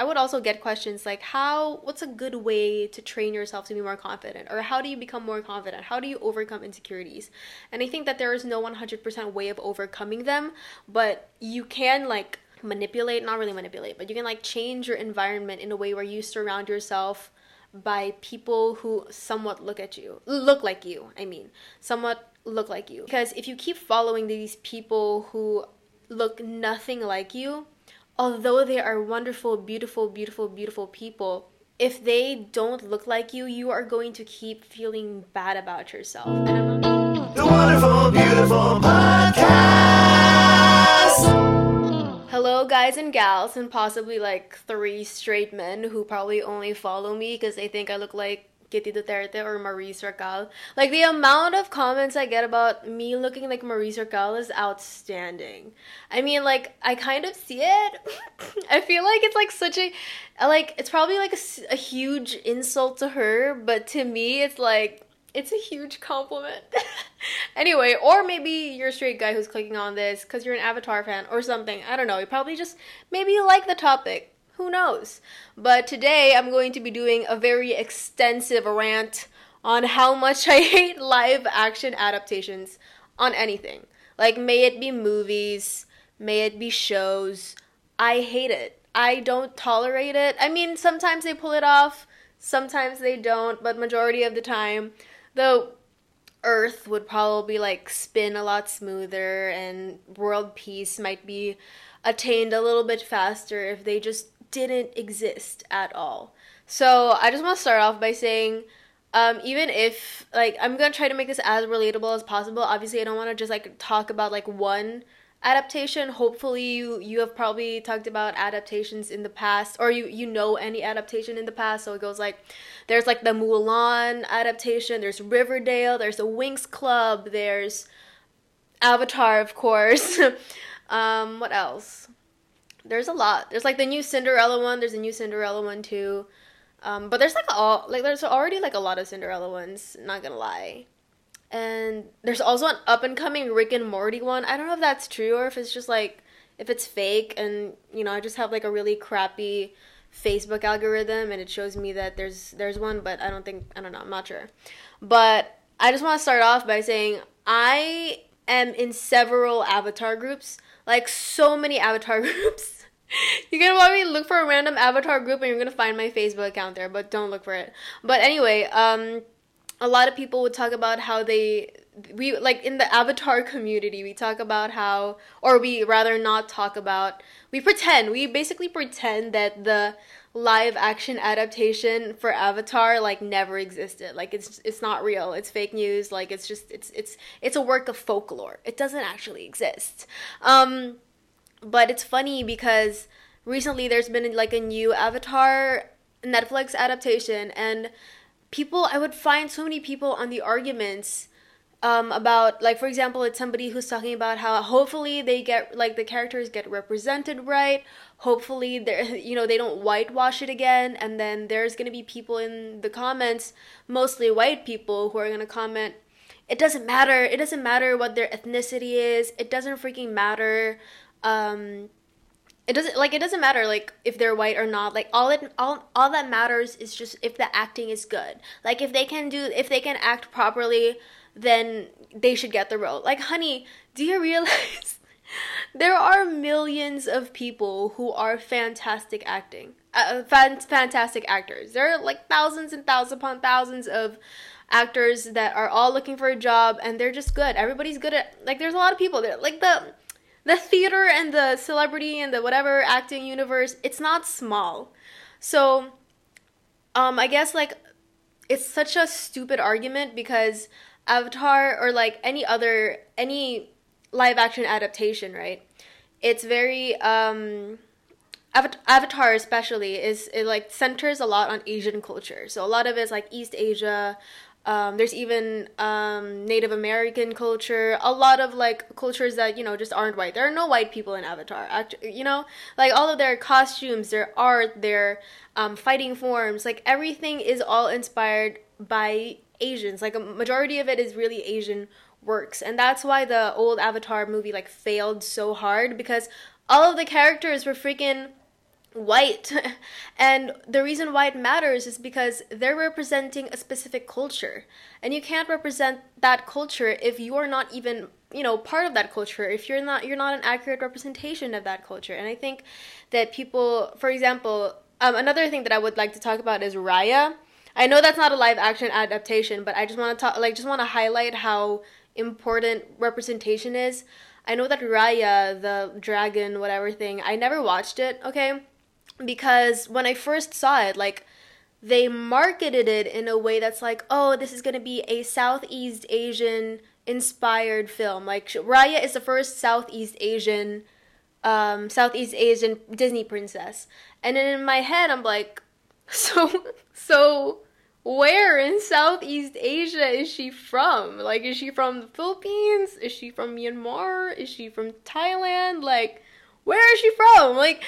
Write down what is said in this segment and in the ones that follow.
I would also get questions like how what's a good way to train yourself to be more confident or how do you become more confident? How do you overcome insecurities? And I think that there is no 100% way of overcoming them, but you can like manipulate, not really manipulate, but you can like change your environment in a way where you surround yourself by people who somewhat look at you, look like you, I mean, somewhat look like you. Because if you keep following these people who look nothing like you, although they are wonderful, beautiful, beautiful, beautiful people, if they don't look like you, you are going to keep feeling bad about yourself. And I'm The wonderful, beautiful podcast. Hello, guys and gals, and possibly like three straight men who probably only follow me because they think I look like Kitty Duterte or Maris Racal. Like the amount of comments I get about me looking like Maris Racal is outstanding. I mean, like I kind of see it. I feel like it's like such a like it's probably like a huge insult to her, but to me, it's like it's a huge compliment. anyway, or maybe you're a straight guy who's clicking on this because you're an Avatar fan or something. I don't know. You probably just maybe you like the topic. Who knows? But today I'm going to be doing a very extensive rant on how much I hate live action adaptations on anything. Like, may it be movies, may it be shows. I hate it. I don't tolerate it. I mean, sometimes they pull it off, sometimes they don't, but majority of the time, though Earth would probably like spin a lot smoother and world peace might be attained a little bit faster if they just didn't exist at all. So I just want to start off by saying, um, even if like I'm gonna try to make this as relatable as possible. Obviously, I don't want to just like talk about like one adaptation. Hopefully, you you have probably talked about adaptations in the past, or you you know any adaptation in the past. So it goes like, there's like the Mulan adaptation. There's Riverdale. There's the Winx Club. There's Avatar, of course. um, what else? There's a lot. There's like the new Cinderella one. There's a new Cinderella one too. Um, but there's like all like there's already like a lot of Cinderella ones. Not gonna lie. And there's also an up and coming Rick and Morty one. I don't know if that's true or if it's just like if it's fake and you know I just have like a really crappy Facebook algorithm and it shows me that there's there's one, but I don't think I don't know. I'm not sure. But I just want to start off by saying I am in several avatar groups, like so many avatar groups. you're gonna probably look for a random avatar group and you're gonna find my Facebook account there, but don't look for it. But anyway, um, a lot of people would talk about how they we like in the avatar community we talk about how or we rather not talk about we pretend we basically pretend that the live action adaptation for avatar like never existed. Like it's it's not real. It's fake news. Like it's just it's it's it's a work of folklore. It doesn't actually exist. Um but it's funny because recently there's been like a new avatar netflix adaptation and people i would find so many people on the arguments um, about like for example it's somebody who's talking about how hopefully they get like the characters get represented right. Hopefully they're you know they don't whitewash it again. And then there's gonna be people in the comments mostly white people who are gonna comment it doesn't matter. It doesn't matter what their ethnicity is. It doesn't freaking matter. Um it doesn't like it doesn't matter like if they're white or not like all it all all that matters is just if the acting is good. Like if they can do if they can act properly then they should get the role. Like honey do you realize there are millions of people who are fantastic acting uh, fan- fantastic actors. There are like thousands and thousands upon thousands of actors that are all looking for a job and they're just good. Everybody's good at like there's a lot of people there. Like the the theater and the celebrity and the whatever acting universe it's not small. So um i guess like it's such a stupid argument because avatar or like any other any live action adaptation right? It's very um avatar especially is it like centers a lot on asian culture. So a lot of it is like east asia um, there's even um, Native American culture, a lot of like cultures that you know just aren't white. There are no white people in Avatar. Actually, you know, like all of their costumes, their art, their um, fighting forms, like everything is all inspired by Asians. Like a majority of it is really Asian works, and that's why the old Avatar movie like failed so hard because all of the characters were freaking white. and the reason why it matters is because they're representing a specific culture. And you can't represent that culture if you are not even, you know, part of that culture. If you're not you're not an accurate representation of that culture. And I think that people, for example, um, another thing that I would like to talk about is Raya. I know that's not a live action adaptation, but I just want to talk like just want to highlight how important representation is. I know that Raya, the dragon, whatever thing, I never watched it, okay? Because when I first saw it, like they marketed it in a way that's like, oh, this is gonna be a Southeast Asian inspired film. Like Raya is the first Southeast Asian, um, Southeast Asian Disney princess, and then in my head I'm like, so so where in Southeast Asia is she from? Like, is she from the Philippines? Is she from Myanmar? Is she from Thailand? Like, where is she from? Like,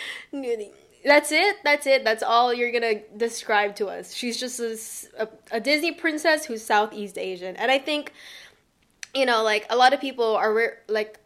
that's it. That's it. That's all you're gonna describe to us. She's just a, a, a, Disney princess who's Southeast Asian, and I think, you know, like a lot of people are re- like,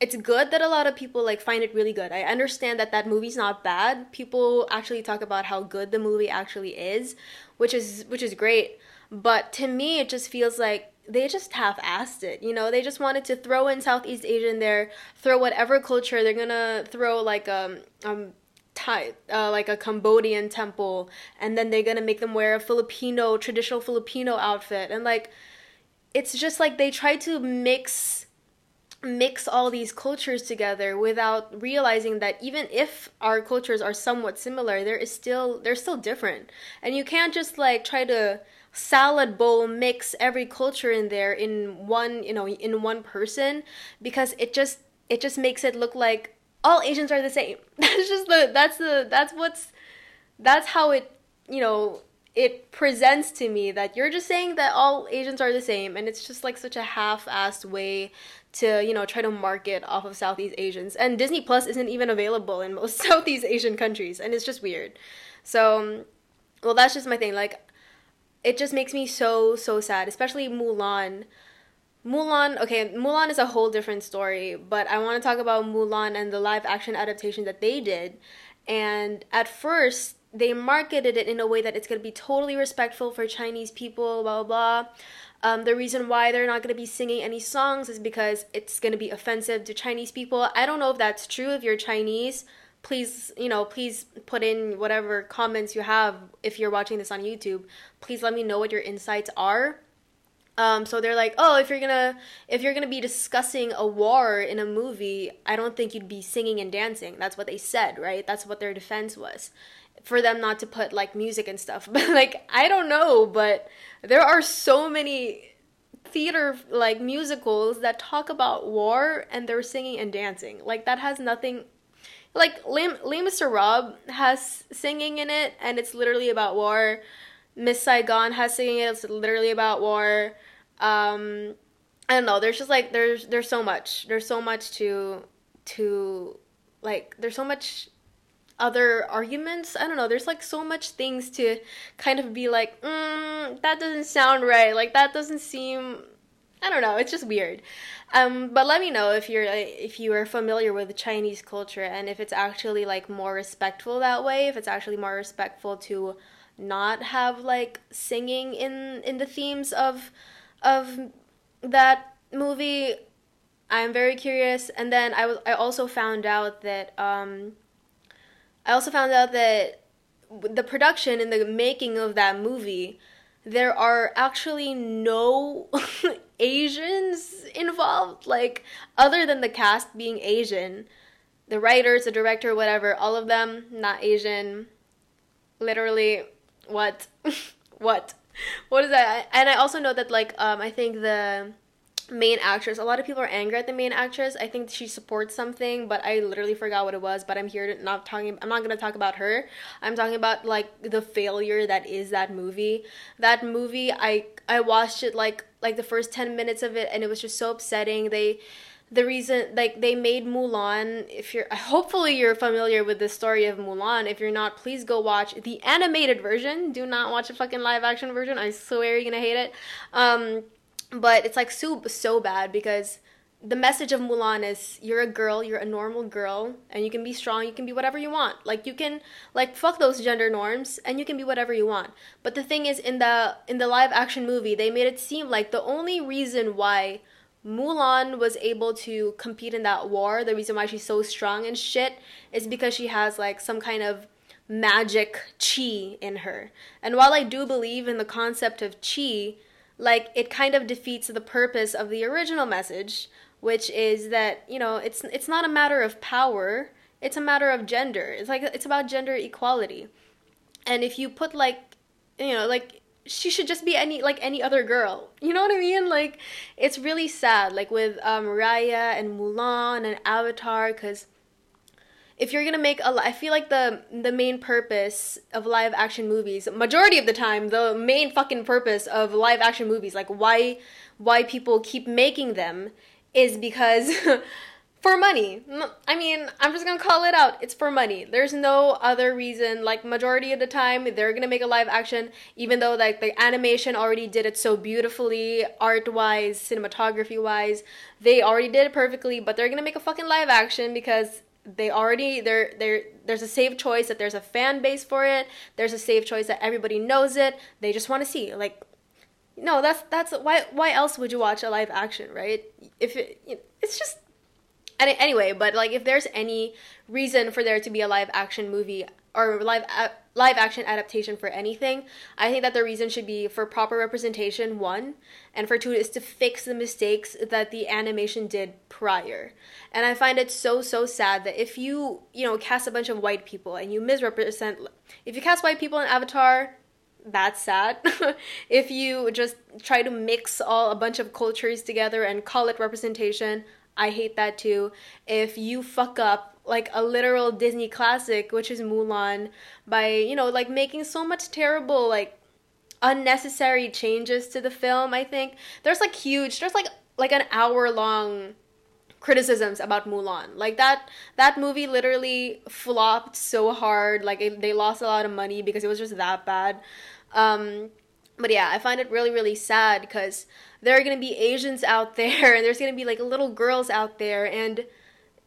it's good that a lot of people like find it really good. I understand that that movie's not bad. People actually talk about how good the movie actually is, which is which is great. But to me, it just feels like they just half-assed it. You know, they just wanted to throw in Southeast Asian there, throw whatever culture they're gonna throw like um um Thai, uh, like a Cambodian temple, and then they're gonna make them wear a Filipino traditional Filipino outfit, and like, it's just like they try to mix mix all these cultures together without realizing that even if our cultures are somewhat similar, there is still they're still different, and you can't just like try to salad bowl mix every culture in there in one you know in one person because it just it just makes it look like all Asians are the same. That's just the that's the that's what's that's how it you know it presents to me that you're just saying that all Asians are the same and it's just like such a half-assed way to you know try to market off of Southeast Asians and Disney Plus isn't even available in most Southeast Asian countries and it's just weird. So well that's just my thing like it just makes me so so sad especially Mulan Mulan, okay, Mulan is a whole different story, but I want to talk about Mulan and the live action adaptation that they did. And at first, they marketed it in a way that it's going to be totally respectful for Chinese people, blah, blah, blah. Um, the reason why they're not going to be singing any songs is because it's going to be offensive to Chinese people. I don't know if that's true. If you're Chinese, please, you know, please put in whatever comments you have if you're watching this on YouTube. Please let me know what your insights are um, so they're like, oh, if you're gonna if you're gonna be discussing a war in a movie, I don't think you'd be singing and dancing. That's what they said, right? That's what their defense was, for them not to put like music and stuff. But like, I don't know, but there are so many theater like musicals that talk about war and they're singing and dancing. Like that has nothing. Like Les, Les Miserables has singing in it, and it's literally about war. Miss Saigon has singing it. It's literally about war um I don't know, there's just like there's there's so much. There's so much to to like there's so much other arguments. I don't know. There's like so much things to kind of be like, mm, that doesn't sound right. Like that doesn't seem. I don't know. It's just weird. Um, but let me know if you're if you are familiar with Chinese culture and if it's actually like more respectful that way. If it's actually more respectful to not have like singing in in the themes of of that movie, I'm very curious. And then I also found out that um, I also found out that the production and the making of that movie, there are actually no Asians involved. Like other than the cast being Asian, the writers, the director, whatever, all of them not Asian. Literally, what, what? What is that? And I also know that like um I think the main actress a lot of people are angry at the main actress. I think she supports something but i literally forgot what it was but i'm here to not talking i'm not going to talk about her. I'm talking about like the failure that is that movie. That movie i i watched it like like the first 10 minutes of it and it was just so upsetting. They the reason like they made Mulan if you're hopefully you're familiar with the story of Mulan if you're not please go watch the animated version do not watch a fucking live action version I swear you're gonna hate it um but it's like so so bad because the message of Mulan is you're a girl, you're a normal girl, and you can be strong, you can be whatever you want. Like you can like fuck those gender norms and you can be whatever you want. But the thing is in the in the live action movie, they made it seem like the only reason why Mulan was able to compete in that war, the reason why she's so strong and shit is because she has like some kind of magic chi in her. And while I do believe in the concept of chi, like it kind of defeats the purpose of the original message which is that you know it's it's not a matter of power. It's a matter of gender. It's like it's about gender equality. And if you put like you know like she should just be any like any other girl. You know what i mean? Like it's really sad like with um raya and mulan and avatar because if you're gonna make a i feel like the the main purpose of live action movies majority of the time the main fucking purpose of live action movies like why why people keep making them is because for money. I mean, I'm just gonna call it out. It's for money. There's no other reason. Like majority of the time, they're gonna make a live action, even though like the animation already did it so beautifully, art wise, cinematography wise. They already did it perfectly, but they're gonna make a fucking live action because they already there there there's a safe choice that there's a fan base for it. There's a safe choice that everybody knows it. They just want to see like no, that's that's why why else would you watch a live action, right? If it, it's just anyway, but like if there's any reason for there to be a live action movie or live a- live action adaptation for anything, I think that the reason should be for proper representation one, and for two is to fix the mistakes that the animation did prior. And I find it so so sad that if you, you know, cast a bunch of white people and you misrepresent if you cast white people in Avatar, that's sad. if you just try to mix all a bunch of cultures together and call it representation, I hate that too. If you fuck up like a literal Disney classic, which is Mulan, by, you know, like making so much terrible, like unnecessary changes to the film, I think. There's like huge, there's like like an hour long criticisms about Mulan. Like that that movie literally flopped so hard. Like it, they lost a lot of money because it was just that bad. Um, but yeah, I find it really really sad because there are going to be Asians out there and there's going to be like little girls out there and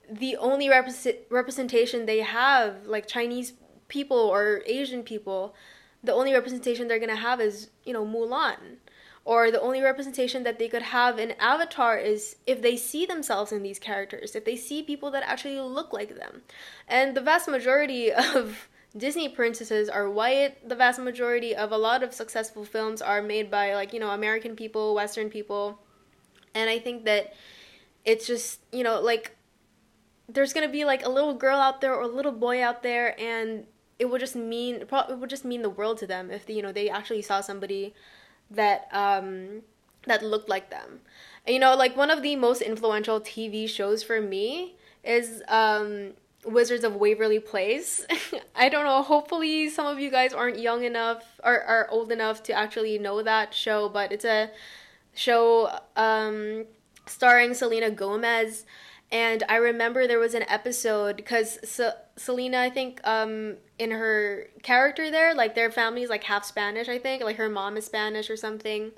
the only rep- representation they have like Chinese people or Asian people, the only representation they're going to have is, you know, Mulan or the only representation that they could have in Avatar is if they see themselves in these characters, if they see people that actually look like them. And the vast majority of Disney princesses are white. The vast majority of a lot of successful films are made by, like, you know, American people, Western people. And I think that it's just, you know, like, there's gonna be like a little girl out there or a little boy out there, and it would just mean it would just mean the world to them if you know they actually saw somebody that um, that looked like them. And, you know, like one of the most influential TV shows for me is um, Wizards of Waverly Place. I don't know. Hopefully, some of you guys aren't young enough or are old enough to actually know that show, but it's a show um, starring Selena Gomez. And I remember there was an episode because Selena, I think, um, in her character there, like their family is like half Spanish, I think, like her mom is Spanish or something,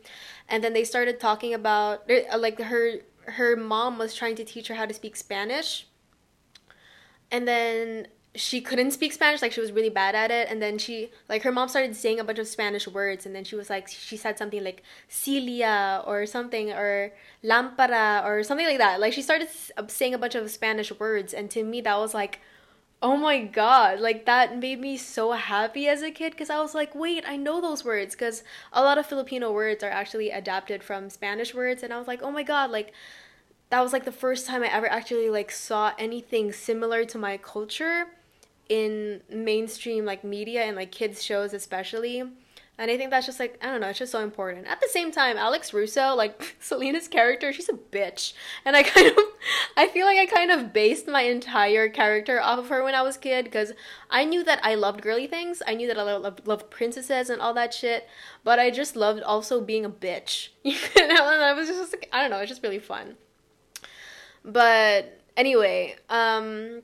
and then they started talking about like her her mom was trying to teach her how to speak Spanish, and then she couldn't speak Spanish, like she was really bad at it. And then she, like, her mom started saying a bunch of Spanish words, and then she was like, she said something like Celia or something, or Lampara or something like that. Like, she started uh, saying a bunch of Spanish words, and to me, that was like, oh my god, like, that made me so happy as a kid. Because I was like, wait, I know those words. Because a lot of Filipino words are actually adapted from Spanish words, and I was like, oh my god, like, that was like the first time I ever actually like saw anything similar to my culture in mainstream like media and like kids shows especially. And i think that's just like i don't know it's just so important. At the same time alex russo like selena's character she's a bitch. And i kind of i feel like i kind of based my entire character off of her when i was kid because i knew that i loved girly things. I knew that i loved, loved princesses and all that shit. But i just loved also being a bitch. You know? And i was just like i don't know it's just really fun but anyway um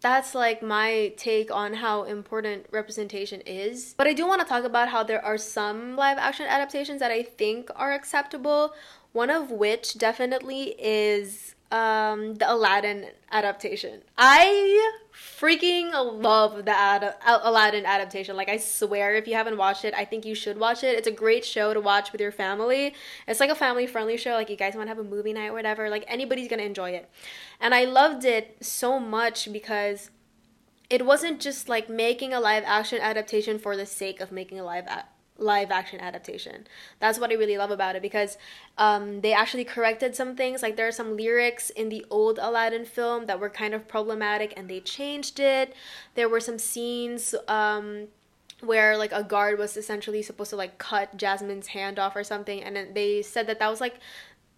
that's like my take on how important representation is. But I do want to talk about how there are some live action adaptations that I think are acceptable. One of which definitely is um, the Aladdin adaptation. I freaking love the ad- Aladdin adaptation. Like, I swear, if you haven't watched it, I think you should watch it. It's a great show to watch with your family. It's like a family friendly show. Like, you guys want to have a movie night or whatever. Like, anybody's gonna enjoy it. And I loved it so much because it wasn't just like making a live action adaptation for the sake of making a live a- live action adaptation. That's what I really love about it because um, they actually corrected some things. Like there are some lyrics in the old Aladdin film that were kind of problematic and they changed it. There were some scenes um, where like a guard was essentially supposed to like cut Jasmine's hand off or something and they said that that was like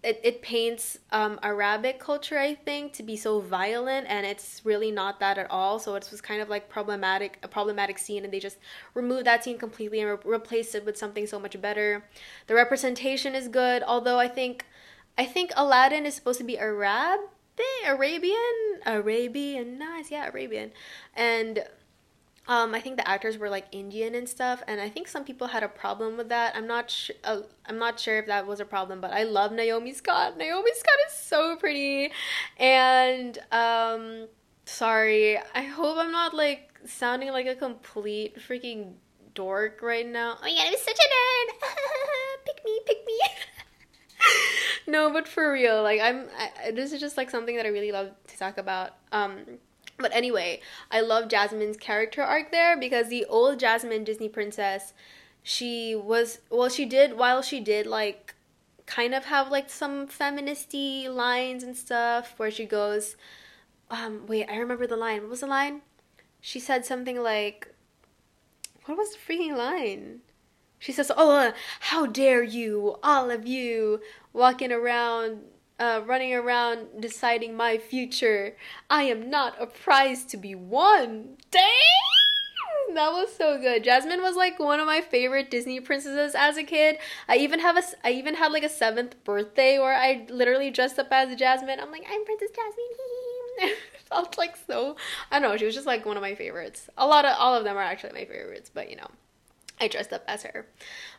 it, it paints um, Arabic culture, I think, to be so violent, and it's really not that at all. So it was kind of like problematic, a problematic scene, and they just removed that scene completely and re- replaced it with something so much better. The representation is good, although I think, I think Aladdin is supposed to be Arab, Arabian, Arabian, nice, yeah, Arabian, and um, I think the actors were like Indian and stuff, and I think some people had a problem with that. I'm not sh- uh, I'm not sure if that was a problem, but I love Naomi Scott. Naomi Scott is so pretty, and um, sorry, I hope I'm not like sounding like a complete freaking dork right now. Oh my god, I'm such a nerd. pick me, pick me. no, but for real, like I'm. I, this is just like something that I really love to talk about. Um but anyway, I love Jasmine's character arc there because the old Jasmine Disney princess, she was well, she did while she did like kind of have like some feministy lines and stuff where she goes, um, wait, I remember the line. What was the line? She said something like, what was the freaking line? She says, "Oh, how dare you, all of you, walking around uh, running around deciding my future. I am not a prize to be won. Dang! That was so good. Jasmine was like one of my favorite Disney princesses as a kid. I even have a I even had like a seventh birthday where I literally dressed up as Jasmine. I'm like, I'm Princess Jasmine. It felt like so I don't know, she was just like one of my favorites. A lot of all of them are actually my favorites, but you know. I dressed up as her.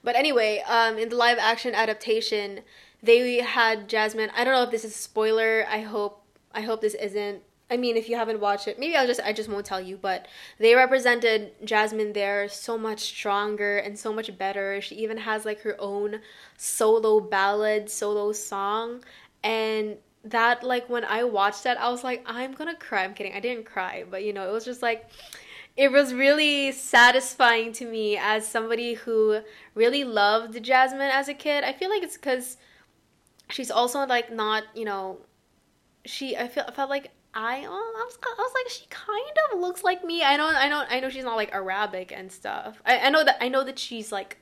But anyway, um, in the live action adaptation, they had Jasmine. I don't know if this is spoiler. I hope I hope this isn't. I mean, if you haven't watched it, maybe I'll just I just won't tell you. But they represented Jasmine there so much stronger and so much better. She even has like her own solo ballad, solo song, and that like when I watched that, I was like, I'm gonna cry. I'm kidding. I didn't cry, but you know, it was just like it was really satisfying to me as somebody who really loved Jasmine as a kid. I feel like it's because she's also like not you know she I feel I felt like I, I was I was like she kind of looks like me. I know I know I know she's not like Arabic and stuff. I, I know that I know that she's like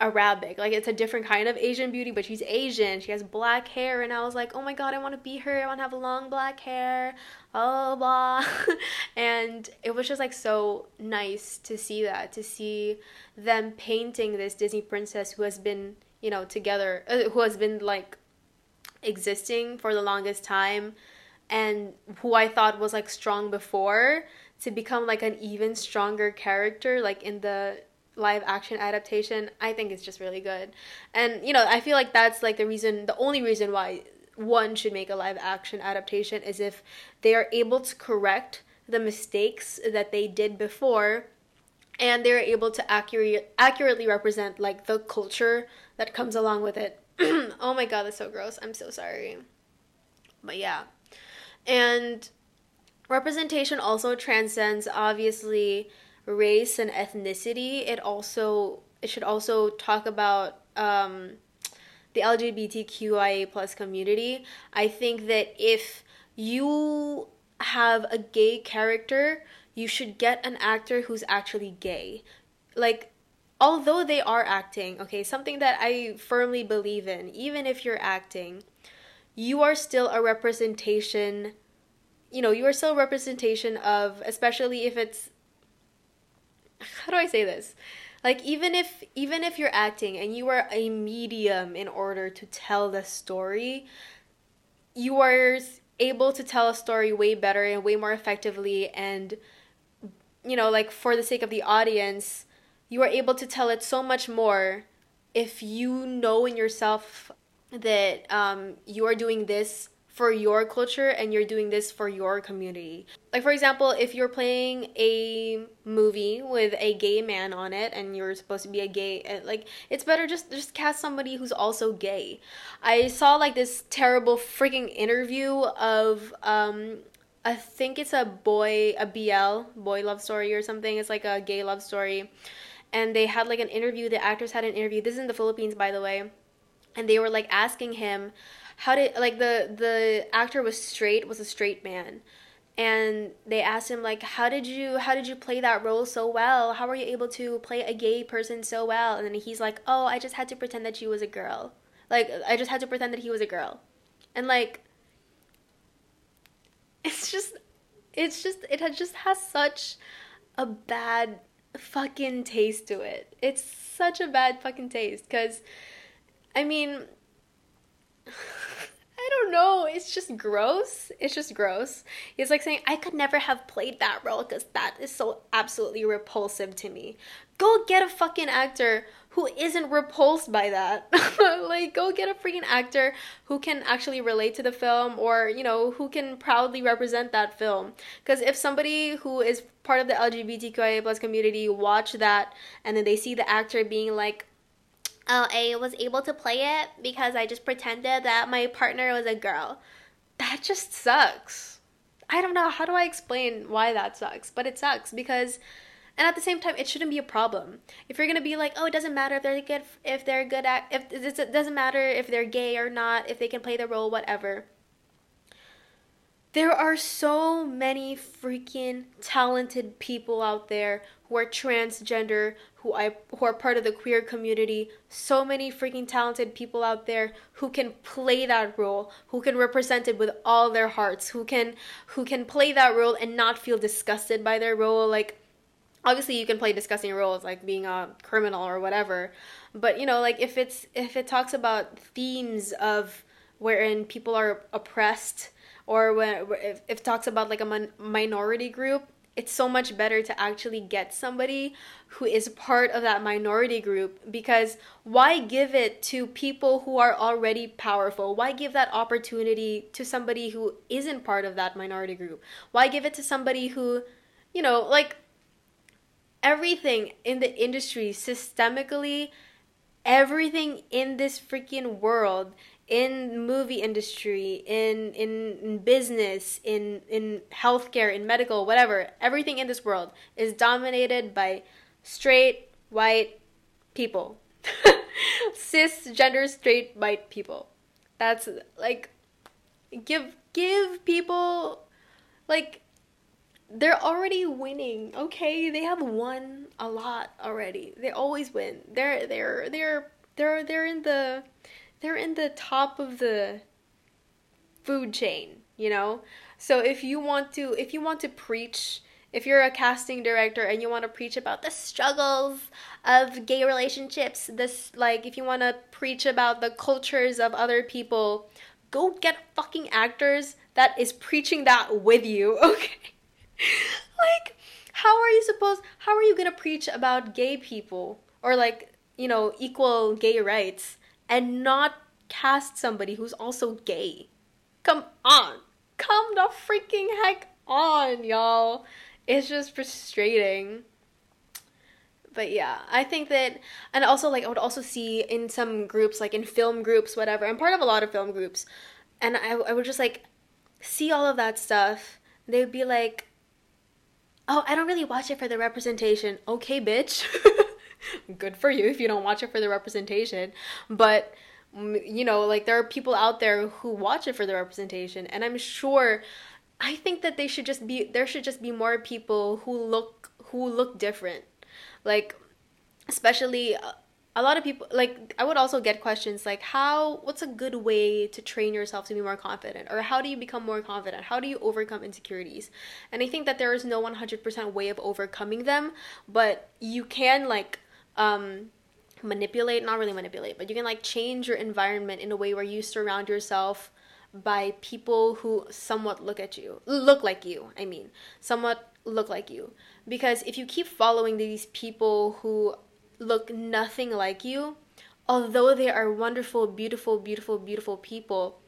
Arabic. Like it's a different kind of Asian beauty, but she's Asian. She has black hair, and I was like, oh my god, I want to be her. I want to have long black hair. Oh blah, and it was just like so nice to see that, to see them painting this Disney princess who has been, you know, together, uh, who has been like existing for the longest time and who I thought was like strong before to become like an even stronger character like in the live action adaptation I think it's just really good. And you know, I feel like that's like the reason the only reason why one should make a live action adaptation is if they are able to correct the mistakes that they did before and they're able to accurate, accurately represent like the culture that comes along with it oh my god, that's so gross. I'm so sorry. But yeah. And representation also transcends obviously race and ethnicity. It also it should also talk about um, the LGBTQIA plus community. I think that if you have a gay character, you should get an actor who's actually gay. Like although they are acting, okay, something that I firmly believe in, even if you're acting, you are still a representation, you know, you are still a representation of, especially if it's, how do I say this? Like even if even if you're acting and you are a medium in order to tell the story, you are able to tell a story way better and way more effectively and you know like for the sake of the audience you are able to tell it so much more if you know in yourself that um, you are doing this for your culture and you're doing this for your community. Like for example, if you're playing a movie with a gay man on it and you're supposed to be a gay uh, like it's better just just cast somebody who's also gay. I saw like this terrible freaking interview of um I think it's a boy a BL boy love story or something. It's like a gay love story. And they had like an interview, the actors had an interview. This is in the Philippines by the way. And they were like asking him how did like the the actor was straight was a straight man and they asked him like how did you how did you play that role so well how were you able to play a gay person so well and then he's like oh i just had to pretend that she was a girl like i just had to pretend that he was a girl and like it's just it's just it just has such a bad fucking taste to it it's such a bad fucking taste because i mean I don't know. It's just gross. It's just gross. It's like saying, I could never have played that role because that is so absolutely repulsive to me. Go get a fucking actor who isn't repulsed by that. like, go get a freaking actor who can actually relate to the film or, you know, who can proudly represent that film. Because if somebody who is part of the LGBTQIA plus community watch that and then they see the actor being like, oh, I was able to play it because I just pretended that my partner was a girl. That just sucks. I don't know. How do I explain why that sucks? But it sucks because and at the same time it shouldn't be a problem. If you're gonna be like oh it doesn't matter if they're good if they're good at if it doesn't matter if they're gay or not if they can play the role whatever. There are so many freaking talented people out there who are transgender, who I who are part of the queer community. So many freaking talented people out there who can play that role, who can represent it with all their hearts, who can who can play that role and not feel disgusted by their role. Like obviously you can play disgusting roles like being a criminal or whatever but you know like if it's if it talks about themes of wherein people are oppressed or when if, if it talks about like a min- minority group it's so much better to actually get somebody who is part of that minority group because why give it to people who are already powerful? Why give that opportunity to somebody who isn't part of that minority group? Why give it to somebody who, you know, like everything in the industry systemically, everything in this freaking world in movie industry, in, in in business, in in healthcare, in medical, whatever, everything in this world is dominated by straight white people. Cisgender straight white people. That's like give give people like they're already winning. Okay, they have won a lot already. They always win. They're they're they're they're they're in the they're in the top of the food chain, you know? So if you want to if you want to preach if you're a casting director and you want to preach about the struggles of gay relationships, this like if you want to preach about the cultures of other people, go get fucking actors that is preaching that with you, okay? like how are you supposed how are you to preach about gay people or like, you know, equal gay rights and not cast somebody who's also gay. Come on. Come the freaking heck on, y'all. It's just frustrating. But yeah, I think that, and also like I would also see in some groups, like in film groups, whatever. I'm part of a lot of film groups, and I, I would just like see all of that stuff. They would be like, "Oh, I don't really watch it for the representation." Okay, bitch. good for you if you don't watch it for the representation. But you know, like there are people out there who watch it for the representation, and I'm sure. I think that they should just be there should just be more people who look who look different. Like especially uh, a lot of people like I would also get questions like how what's a good way to train yourself to be more confident or how do you become more confident? How do you overcome insecurities? And I think that there is no 100% way of overcoming them, but you can like um, manipulate, not really manipulate, but you can like change your environment in a way where you surround yourself by people who somewhat look at you, look like you, I mean, somewhat look like you. Because if you keep following these people who look nothing like you, although they are wonderful, beautiful, beautiful, beautiful people,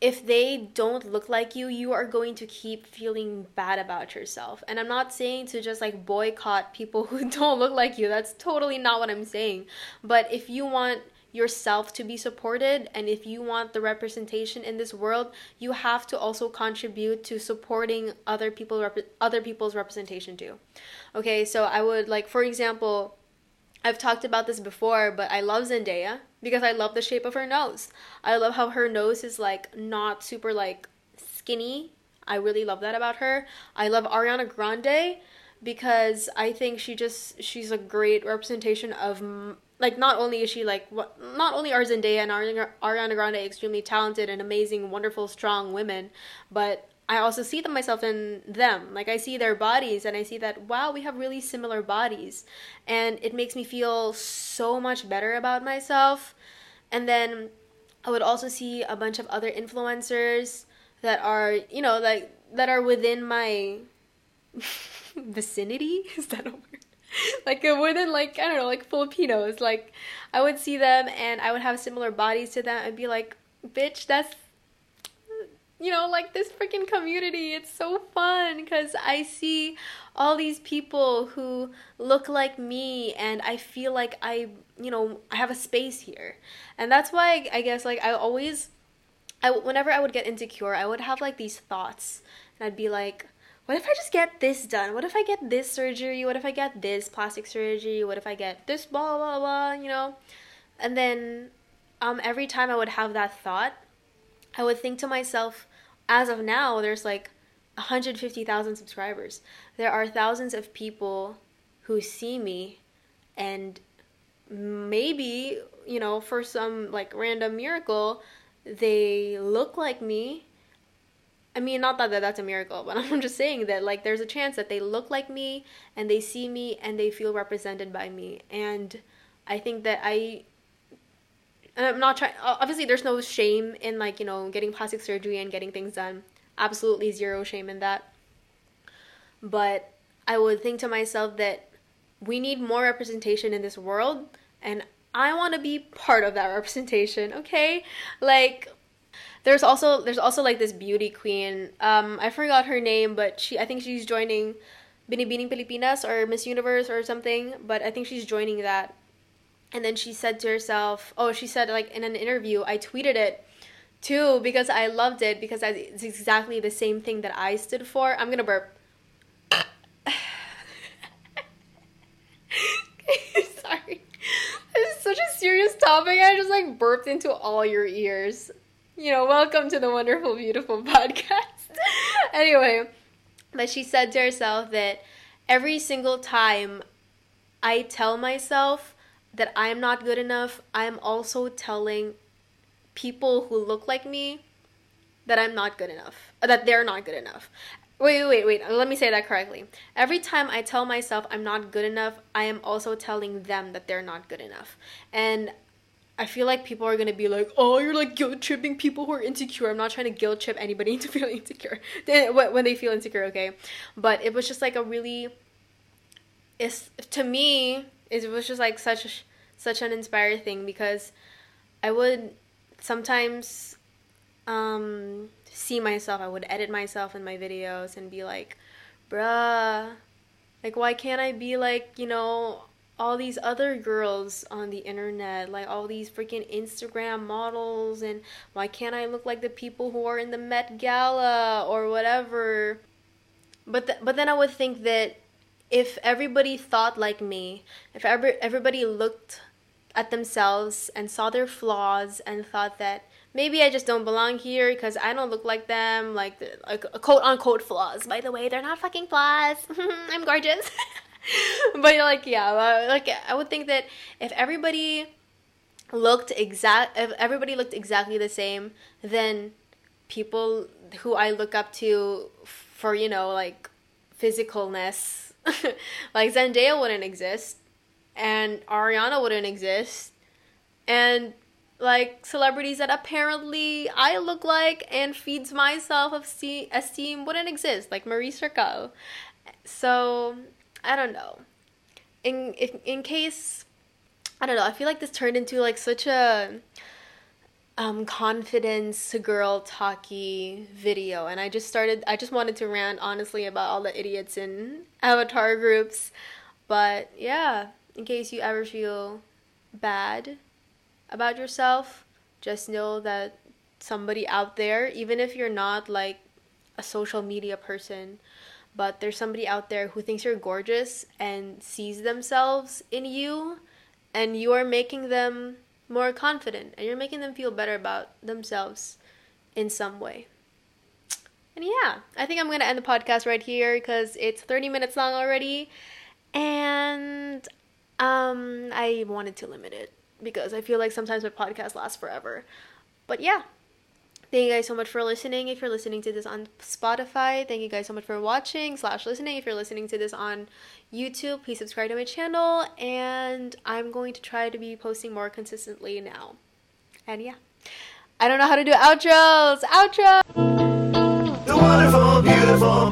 if they don't look like you, you are going to keep feeling bad about yourself. And I'm not saying to just like boycott people who don't look like you. That's totally not what I'm saying. But if you want yourself to be supported and if you want the representation in this world, you have to also contribute to supporting other people rep- other people's representation too. Okay? So I would like for example, I've talked about this before, but I love Zendaya because I love the shape of her nose. I love how her nose is like not super like skinny. I really love that about her. I love Ariana Grande because I think she just she's a great representation of like not only is she like what not only are Zendaya and Ariana Grande extremely talented and amazing, wonderful, strong women, but I also see them myself in them. Like I see their bodies and I see that wow, we have really similar bodies. And it makes me feel so much better about myself. And then I would also see a bunch of other influencers that are, you know, like that are within my vicinity. Is that a word? like within like I don't know, like Filipinos. Like I would see them and I would have similar bodies to them and be like, bitch, that's you know, like this freaking community. It's so fun because I see all these people who look like me and I feel like I, you know, I have a space here. And that's why I guess like I always I whenever I would get insecure, I would have like these thoughts and I'd be like what if I just get this done? What if I get this surgery? What if I get this plastic surgery? What if I get this blah blah blah, you know? And then um every time I would have that thought, I would think to myself, as of now, there's like 150,000 subscribers. There are thousands of people who see me and maybe, you know, for some like random miracle, they look like me. I mean, not that that's a miracle, but I'm just saying that like there's a chance that they look like me and they see me and they feel represented by me. And I think that I I'm not trying. Obviously, there's no shame in like you know getting plastic surgery and getting things done. Absolutely zero shame in that. But I would think to myself that we need more representation in this world, and I want to be part of that representation. Okay, like there's also there's also like this beauty queen. Um, I forgot her name, but she I think she's joining Binibining Pilipinas or Miss Universe or something. But I think she's joining that and then she said to herself, oh, she said like in an interview, I tweeted it too because I loved it because it's exactly the same thing that I stood for. I'm gonna burp. Sorry. This is such a serious topic. I just like burped into all your ears. You know, welcome to the wonderful, beautiful podcast. anyway, but she said to herself that every single time I tell myself that I'm not good enough, I'm also telling people who look like me that I'm not good enough, uh, that they're not good enough. Wait, wait, wait, wait. Let me say that correctly. Every time I tell myself I'm not good enough, I am also telling them that they're not good enough. And I feel like people are gonna be like, "Oh, you're like guilt tripping people who are insecure." I'm not trying to guilt trip anybody into feeling insecure when they feel insecure, okay? But it was just like a really, it's to me it was just like such such an inspiring thing because I would sometimes um, see myself. I would edit myself in my videos and be like, "Bruh, like why can't I be like you know?" All these other girls on the internet, like all these freaking Instagram models, and why can't I look like the people who are in the Met Gala or whatever? But th- but then I would think that if everybody thought like me, if ever everybody looked at themselves and saw their flaws and thought that maybe I just don't belong here because I don't look like them, like, like quote unquote flaws. By the way, they're not fucking flaws. I'm gorgeous. but like yeah, uh, like I would think that if everybody looked exact, if everybody looked exactly the same, then people who I look up to for you know like physicalness like Zendaya wouldn't exist, and Ariana wouldn't exist, and like celebrities that apparently I look like and feeds my self of esteem wouldn't exist, like Maris Racal. So I don't know. In in, in case I don't know, I feel like this turned into like such a um confidence girl talky video and I just started I just wanted to rant honestly about all the idiots in avatar groups. But yeah, in case you ever feel bad about yourself, just know that somebody out there, even if you're not like a social media person, but there's somebody out there who thinks you're gorgeous and sees themselves in you, and you are making them more confident and you're making them feel better about themselves in some way. And yeah, I think I'm going to end the podcast right here because it's 30 minutes long already. And um, I wanted to limit it because I feel like sometimes my podcast lasts forever. But yeah, thank you guys so much for listening. If you're listening to this on Spotify, thank you guys so much for watching slash listening. If you're listening to this on YouTube, please subscribe to my channel. And I'm going to try to be posting more consistently now. And yeah, I don't know how to do outros. Outro. The wonderful, beautiful